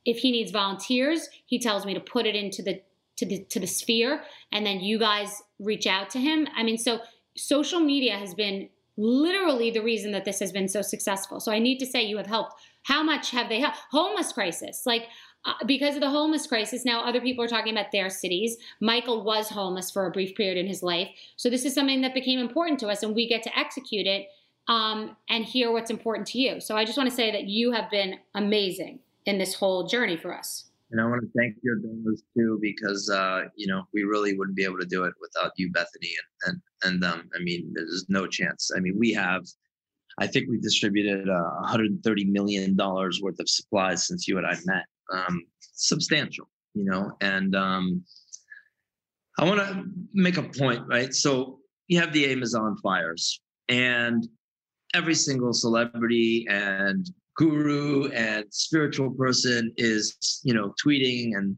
If he needs volunteers, he tells me to put it into the to the to the sphere, and then you guys reach out to him. I mean, so social media has been literally the reason that this has been so successful. So I need to say you have helped how much have they helped? Homeless crisis. Like, uh, because of the homeless crisis, now other people are talking about their cities. Michael was homeless for a brief period in his life. So this is something that became important to us, and we get to execute it um, and hear what's important to you. So I just want to say that you have been amazing in this whole journey for us. And I want to thank your donors too, because uh, you know we really wouldn't be able to do it without you, Bethenny, and and and um, I mean, there's no chance. I mean, we have I think we distributed uh, 130 million dollars worth of supplies since you and I met. Um, substantial, you know. And um, I want to make a point, right? So you have the Amazon fires, and every single celebrity and guru and spiritual person is, you know, tweeting and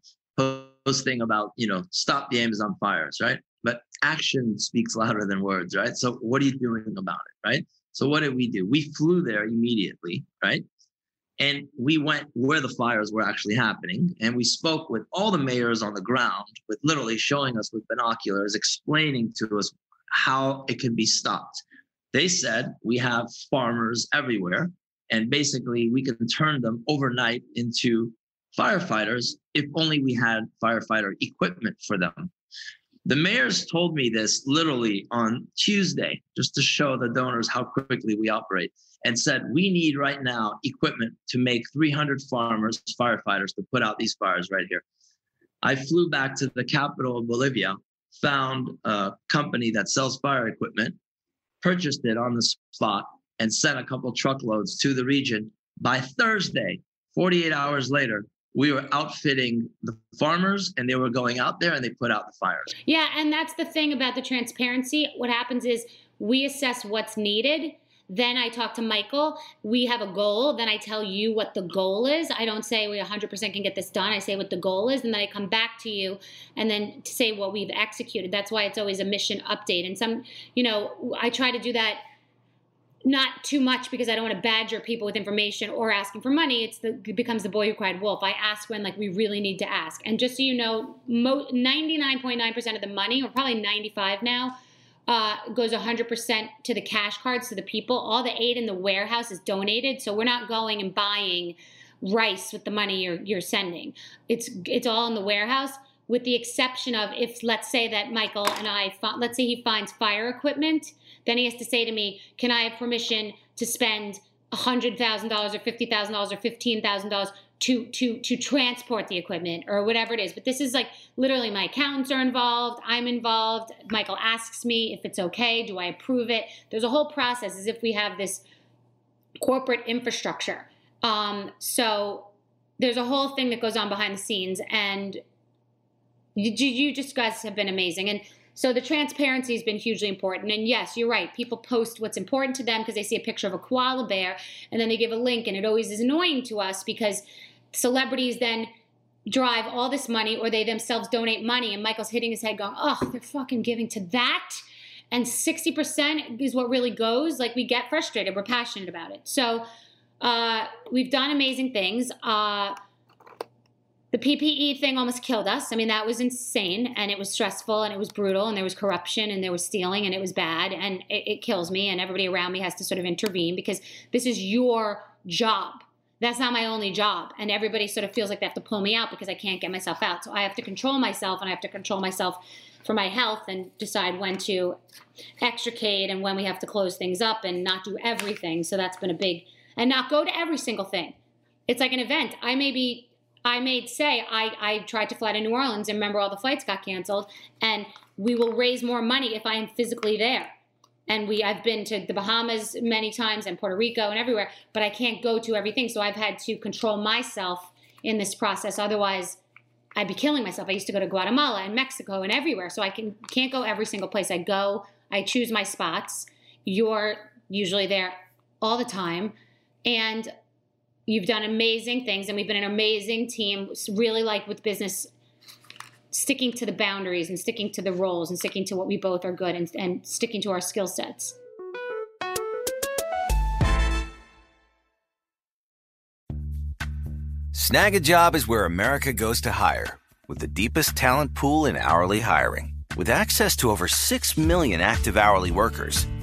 posting about, you know, stop the Amazon fires, right? But action speaks louder than words, right? So what are you doing about it, right? So what did we do? We flew there immediately, right? And we went where the fires were actually happening. And we spoke with all the mayors on the ground, with literally showing us with binoculars, explaining to us how it can be stopped. They said we have farmers everywhere, and basically we can turn them overnight into firefighters if only we had firefighter equipment for them. The mayors told me this literally on Tuesday, just to show the donors how quickly we operate, and said, We need right now equipment to make 300 farmers, firefighters to put out these fires right here. I flew back to the capital of Bolivia, found a company that sells fire equipment, purchased it on the spot, and sent a couple truckloads to the region. By Thursday, 48 hours later, we were outfitting the farmers and they were going out there and they put out the fires. Yeah, and that's the thing about the transparency. What happens is we assess what's needed. Then I talk to Michael. We have a goal. Then I tell you what the goal is. I don't say we 100% can get this done. I say what the goal is. And then I come back to you and then to say what we've executed. That's why it's always a mission update. And some, you know, I try to do that not too much because I don't want to badger people with information or asking for money. It's the it becomes the boy who cried wolf. I ask when like we really need to ask. And just so you know, 99.9% of the money, or probably 95 now, uh, goes 100% to the cash cards to the people. All the aid in the warehouse is donated, so we're not going and buying rice with the money you're you're sending. It's it's all in the warehouse with the exception of if let's say that Michael and I let's say he finds fire equipment then he has to say to me, Can I have permission to spend $100,000 or $50,000 or $15,000 to, to, to transport the equipment or whatever it is? But this is like literally my accountants are involved, I'm involved. Michael asks me if it's okay, do I approve it? There's a whole process as if we have this corporate infrastructure. Um, so there's a whole thing that goes on behind the scenes, and you, you just guys have been amazing. And so the transparency has been hugely important. And yes, you're right. People post what's important to them because they see a picture of a koala bear and then they give a link. And it always is annoying to us because celebrities then drive all this money or they themselves donate money. And Michael's hitting his head going, oh, they're fucking giving to that. And 60% is what really goes. Like we get frustrated. We're passionate about it. So uh, we've done amazing things. Uh, the PPE thing almost killed us. I mean, that was insane and it was stressful and it was brutal and there was corruption and there was stealing and it was bad and it, it, kills me and everybody around me has to sort of intervene because this is your job. That's not my only job. And everybody sort of feels like they have to pull me out because I can't get myself out. So I have to control myself and I have to control myself for my health and decide when to extricate and when we have to close things up and not do everything. So that's been a big, and not go to every single thing. It's like an event. I may be I may say I, I tried to fly to New Orleans and remember all the flights got canceled and we will raise more money if I am physically there. And we I've been to the Bahamas many times and Puerto Rico and everywhere, but I can't go to everything. So I've had to control myself in this process. Otherwise, I'd be killing myself. I used to go to Guatemala and Mexico and everywhere. So I can can't go every single place. I go, I choose my spots. You're usually there all the time. And You've done amazing things, and we've been an amazing team. Really like with business, sticking to the boundaries and sticking to the roles and sticking to what we both are good and, and sticking to our skill sets. Snagajob is where America goes to hire, with the deepest talent pool in hourly hiring. With access to over 6 million active hourly workers,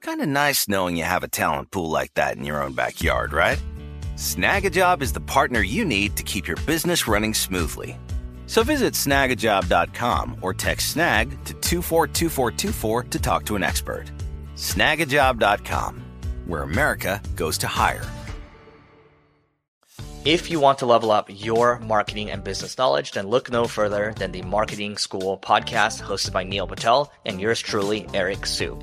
Kind of nice knowing you have a talent pool like that in your own backyard, right? Snagajob is the partner you need to keep your business running smoothly. So visit snagajob.com or text snag to 242424 to talk to an expert. Snagajob.com, where America goes to hire. If you want to level up your marketing and business knowledge, then look no further than the Marketing School podcast hosted by Neil Patel and yours truly, Eric Siu.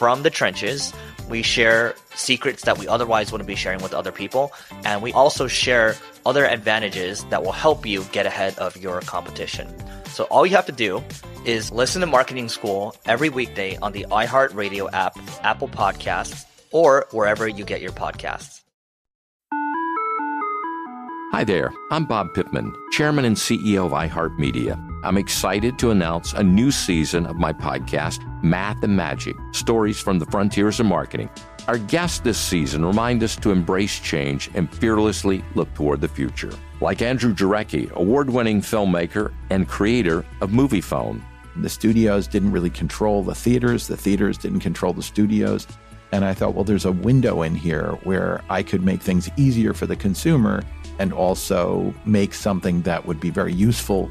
from the trenches. We share secrets that we otherwise wouldn't be sharing with other people. And we also share other advantages that will help you get ahead of your competition. So all you have to do is listen to Marketing School every weekday on the iHeartRadio app, Apple Podcasts, or wherever you get your podcasts. Hi there, I'm Bob Pittman, Chairman and CEO of iHeartMedia. I'm excited to announce a new season of my podcast, Math and Magic Stories from the Frontiers of Marketing. Our guests this season remind us to embrace change and fearlessly look toward the future. Like Andrew Jarecki, award winning filmmaker and creator of Moviefone. The studios didn't really control the theaters, the theaters didn't control the studios. And I thought, well, there's a window in here where I could make things easier for the consumer and also make something that would be very useful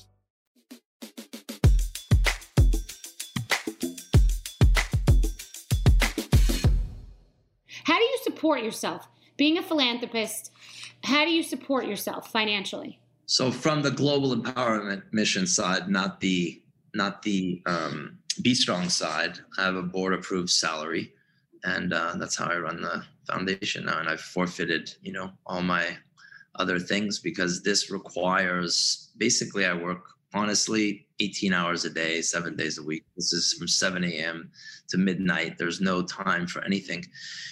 Support yourself? Being a philanthropist, how do you support yourself financially? So from the global empowerment mission side, not the not the um, BStrong side, I have a board approved salary, and uh, that's how I run the foundation now. And I've forfeited, you know, all my other things because this requires basically I work honestly 18 hours a day, seven days a week. This is from 7 a.m. to midnight. There's no time for anything.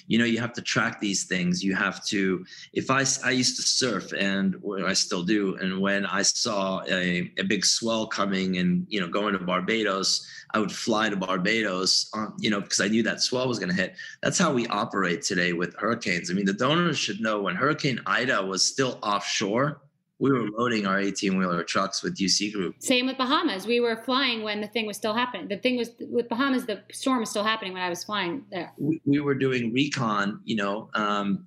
You know, you have to track these things. You have to, if I, I used to surf and I still do. And when I saw a, a big swell coming and, you know, going to Barbados, I would fly to Barbados, um, you know, because I knew that swell was going to hit. That's how we operate today with hurricanes. I mean, the donors should know when Hurricane Ida was still offshore, we were loading our 18 wheeler trucks with UC Group. Same with Bahamas. We were flying when the thing was still happening. The thing was with Bahamas, the storm was still happening when I was flying there. We, we were doing recon, you know, um,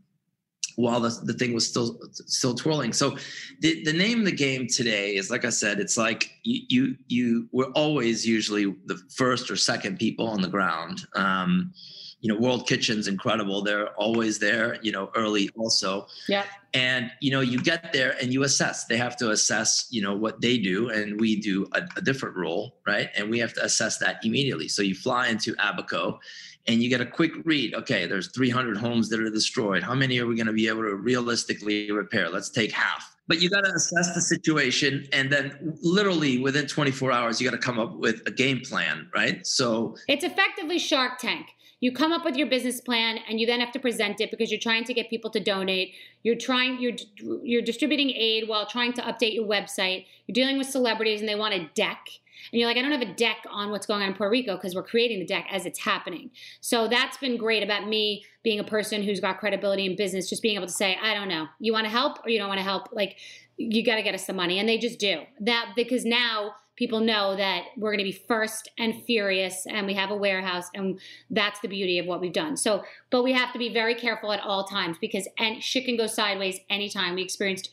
while the, the thing was still still twirling. So the, the name of the game today is like I said, it's like you you, you we're always usually the first or second people on the ground. Um, you know, World Kitchen's incredible. They're always there, you know, early also. Yeah. And, you know, you get there and you assess. They have to assess, you know, what they do. And we do a, a different role, right? And we have to assess that immediately. So you fly into Abaco and you get a quick read. Okay, there's 300 homes that are destroyed. How many are we going to be able to realistically repair? Let's take half. But you got to assess the situation. And then, literally, within 24 hours, you got to come up with a game plan, right? So it's effectively Shark Tank you come up with your business plan and you then have to present it because you're trying to get people to donate. You're trying you're you're distributing aid while trying to update your website. You're dealing with celebrities and they want a deck. And you're like i don't have a deck on what's going on in puerto rico because we're creating the deck as it's happening. So that's been great about me being a person who's got credibility in business just being able to say i don't know you want to help or you don't want to help? Like you got to get us some money. And they just do. That because now people know that we're going to be first and furious and we have a warehouse and that's the beauty of what we've done. So but we have to be very careful at all times because and shit can go sideways anytime. We experienced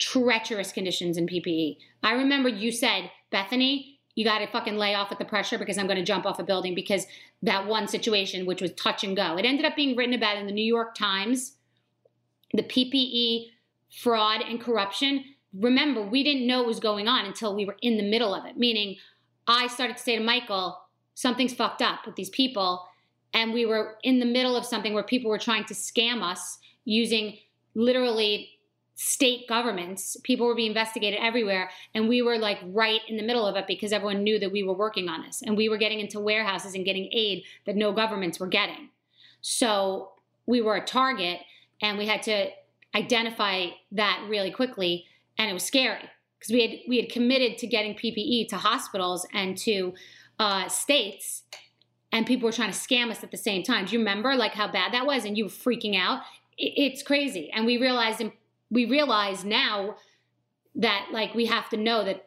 treacherous conditions in ppe i remember you said Bethenny you got to fucking lay off at the pressure because i'm going to jump off a building because that one situation which was touch and go. It ended up being written about in the new york times. The ppe fraud and corruption remember, we didn't know what was going on until we were in the middle of it. Meaning, I started to say to Michael, something's fucked up with these people. And we were in the middle of something where people were trying to scam us using literally state governments. People were being investigated everywhere. And we were like right in the middle of it because everyone knew that we were working on this. And we were getting into warehouses and getting aid that no governments were getting. So we were a target and we had to identify that really quickly and it was scary because we had we had committed to getting PPE to hospitals and to uh, states, and people were trying to scam us at the same time. Do you remember like how bad that was? And you were freaking out. It's crazy, and we realized we realize now that like we have to know that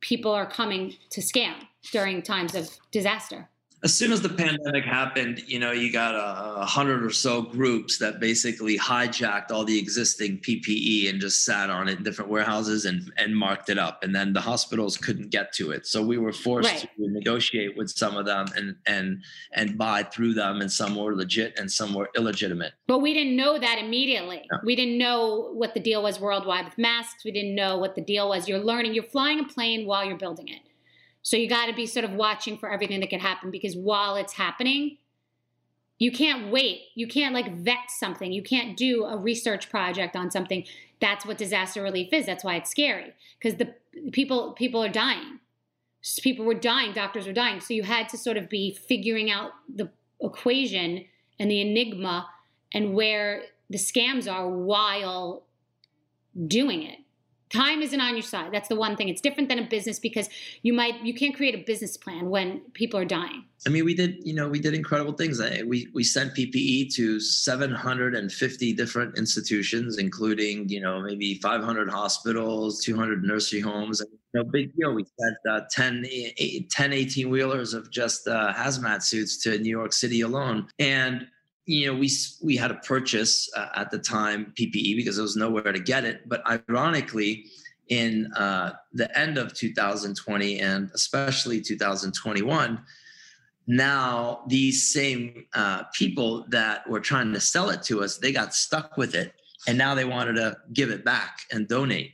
people are coming to scam during times of disaster as soon as the pandemic happened, you know, you got a, hundred or so groups that basically hijacked all the existing PPE and just sat on it in different warehouses and, and marked it up. And then the hospitals couldn't get to it. So we were forced right. to negotiate with some of them and and and buy through them and some were legit and some were illegitimate. But we didn't know that immediately. No. We didn't know what the deal was worldwide with masks. We didn't know what the deal was. You're learning, you're flying a plane while you're building it. So you got to be sort of watching for everything that could happen because while it's happening, you can't wait. You can't like vet something. You can't do a research project on something. That's what disaster relief is. That's why it's scary because the people people are dying. People were dying. Doctors were dying. So you had to sort of be figuring out the equation and the enigma and where the scams are while doing it time isn't on your side. That's the one thing. It's different than a business because you might you can't create a business plan when people are dying. I mean we did you know we did incredible things. We we sent ppe to 750 different institutions including you know maybe 500 hospitals 200 nursery homes. Know, big deal. We sent uh, 10 10 18 wheelers of just uh, hazmat suits to new york city alone. And you know, we we had to purchase uh, at the time PPE because there was nowhere to get it. But ironically, in uh, the end of 2020 and especially 2021, now these same uh, people that were trying to sell it to us, they got stuck with it, and now they wanted to give it back and donate.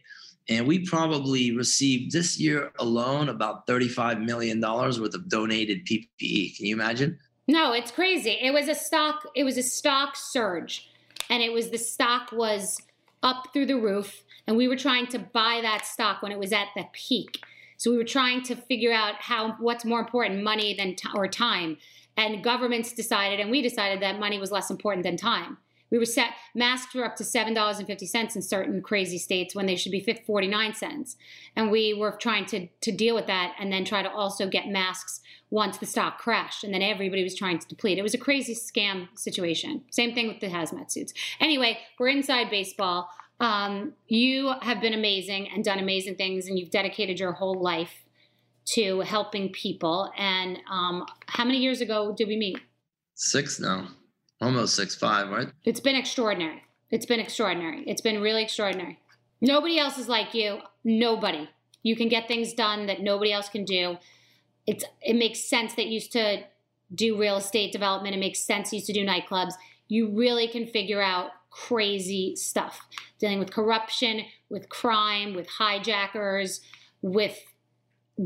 And we probably received this year alone about $35 million worth of donated PPE. Can you imagine? No, it's crazy. It was a stock. It was a stock surge, and it was the stock was up through the roof, and we were trying to buy that stock when it was at the peak. So we were trying to figure out how what's more important, money than t- or time. And governments decided, and we decided that money was less important than time. We were set masks were up to seven dollars and fifty cents in certain crazy states when they should be forty nine cents, and we were trying to to deal with that, and then try to also get masks once the stock crashed, and then everybody was trying to deplete. It was a crazy scam situation. Same thing with the hazmat suits. Anyway, we're inside baseball. Um, you have been amazing and done amazing things, and you've dedicated your whole life to helping people. And um, how many years ago did we meet? Six now almost six five, right? It's been extraordinary. It's been extraordinary. It's been really extraordinary. Nobody else is like you. Nobody. You can get things done that nobody else can do. It's it makes sense that you used to do real estate development. It makes sense you used to do nightclubs. You really can figure out crazy stuff dealing with corruption, with crime, with hijackers, with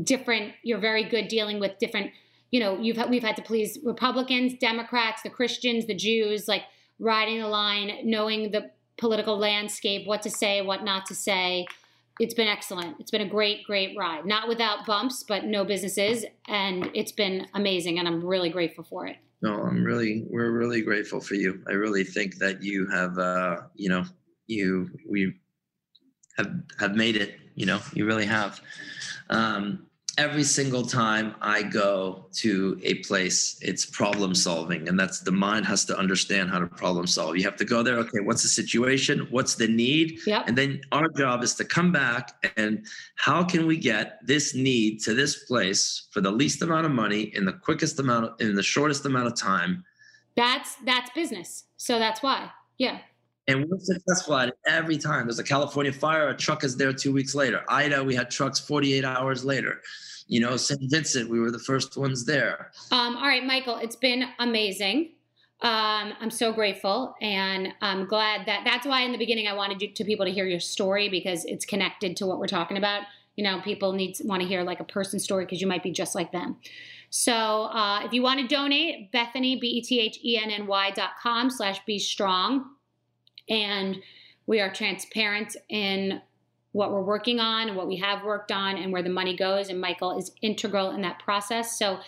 different. You're very good dealing with different you know, you've we've had to please Republicans, Democrats, the Christians, the Jews, like riding the line, knowing the political landscape, what to say, what not to say. It's been excellent. It's been a great, great ride. Not without bumps, but no businesses, and it's been amazing, and I'm really grateful for it. No, I'm really, we're really grateful for you. I really think that you have, uh, you know, you we have have made it. You know, you really have. Um, every single time I go to a place, it's problem solving. And that's the mind has to understand how to problem solve. You have to go there, okay, what's the situation? What's the need? Yep. And then our job is to come back and how can we get this need to this place for the least amount of money in the quickest amount of, in the shortest amount of time? That's that's business. So that's why. Yeah. And we're successful at it every time. There's a California fire, a truck is there two weeks later. Ida, we had trucks 48 hours later. You know, St. Vincent, we were the first ones there. Um, all right, Michael, it's been amazing. Um, I'm so grateful, and I'm glad that that's why in the beginning I wanted you, to people to hear your story because it's connected to what we're talking about. You know, people need want to hear like a person story because you might be just like them. So uh, if you want to donate, Bethenny, B E T H E N N Y dot com slash be strong. And we are transparent in what we're working on and what we have worked on and where the money goes. And Michael is integral in that process. So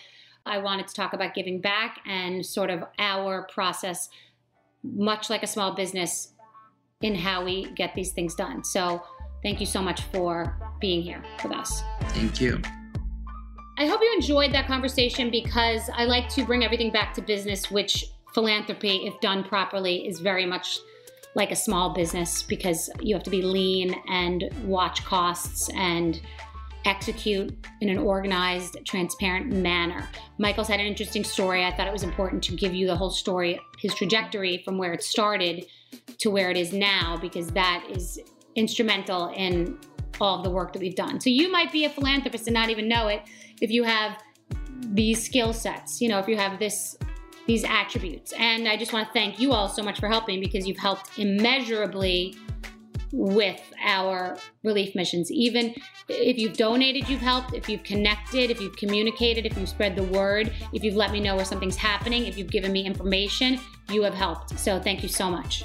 I wanted to talk about giving back and sort of our process, much like a small business, in how we get these things done. So thank you so much for being here with us. Thank you. I hope you enjoyed that conversation because I like to bring everything back to business, which philanthropy, if done properly, is very much like a small business because you have to be lean and watch costs and execute in an organized, transparent manner. Michael's had an interesting story. I thought it was important to give you the whole story, his trajectory from where it started to where it is now, because that is instrumental in all of the work that we've done. So you might be a philanthropist and not even know it if you have these skill sets. You know, if you have this these attributes. And I just want to thank you all so much for helping because you've helped immeasurably with our relief missions. Even if you've donated, you've helped. If you've connected, if you've communicated, if you've spread the word, if you've let me know where something's happening, if you've given me information, you have helped. So thank you so much.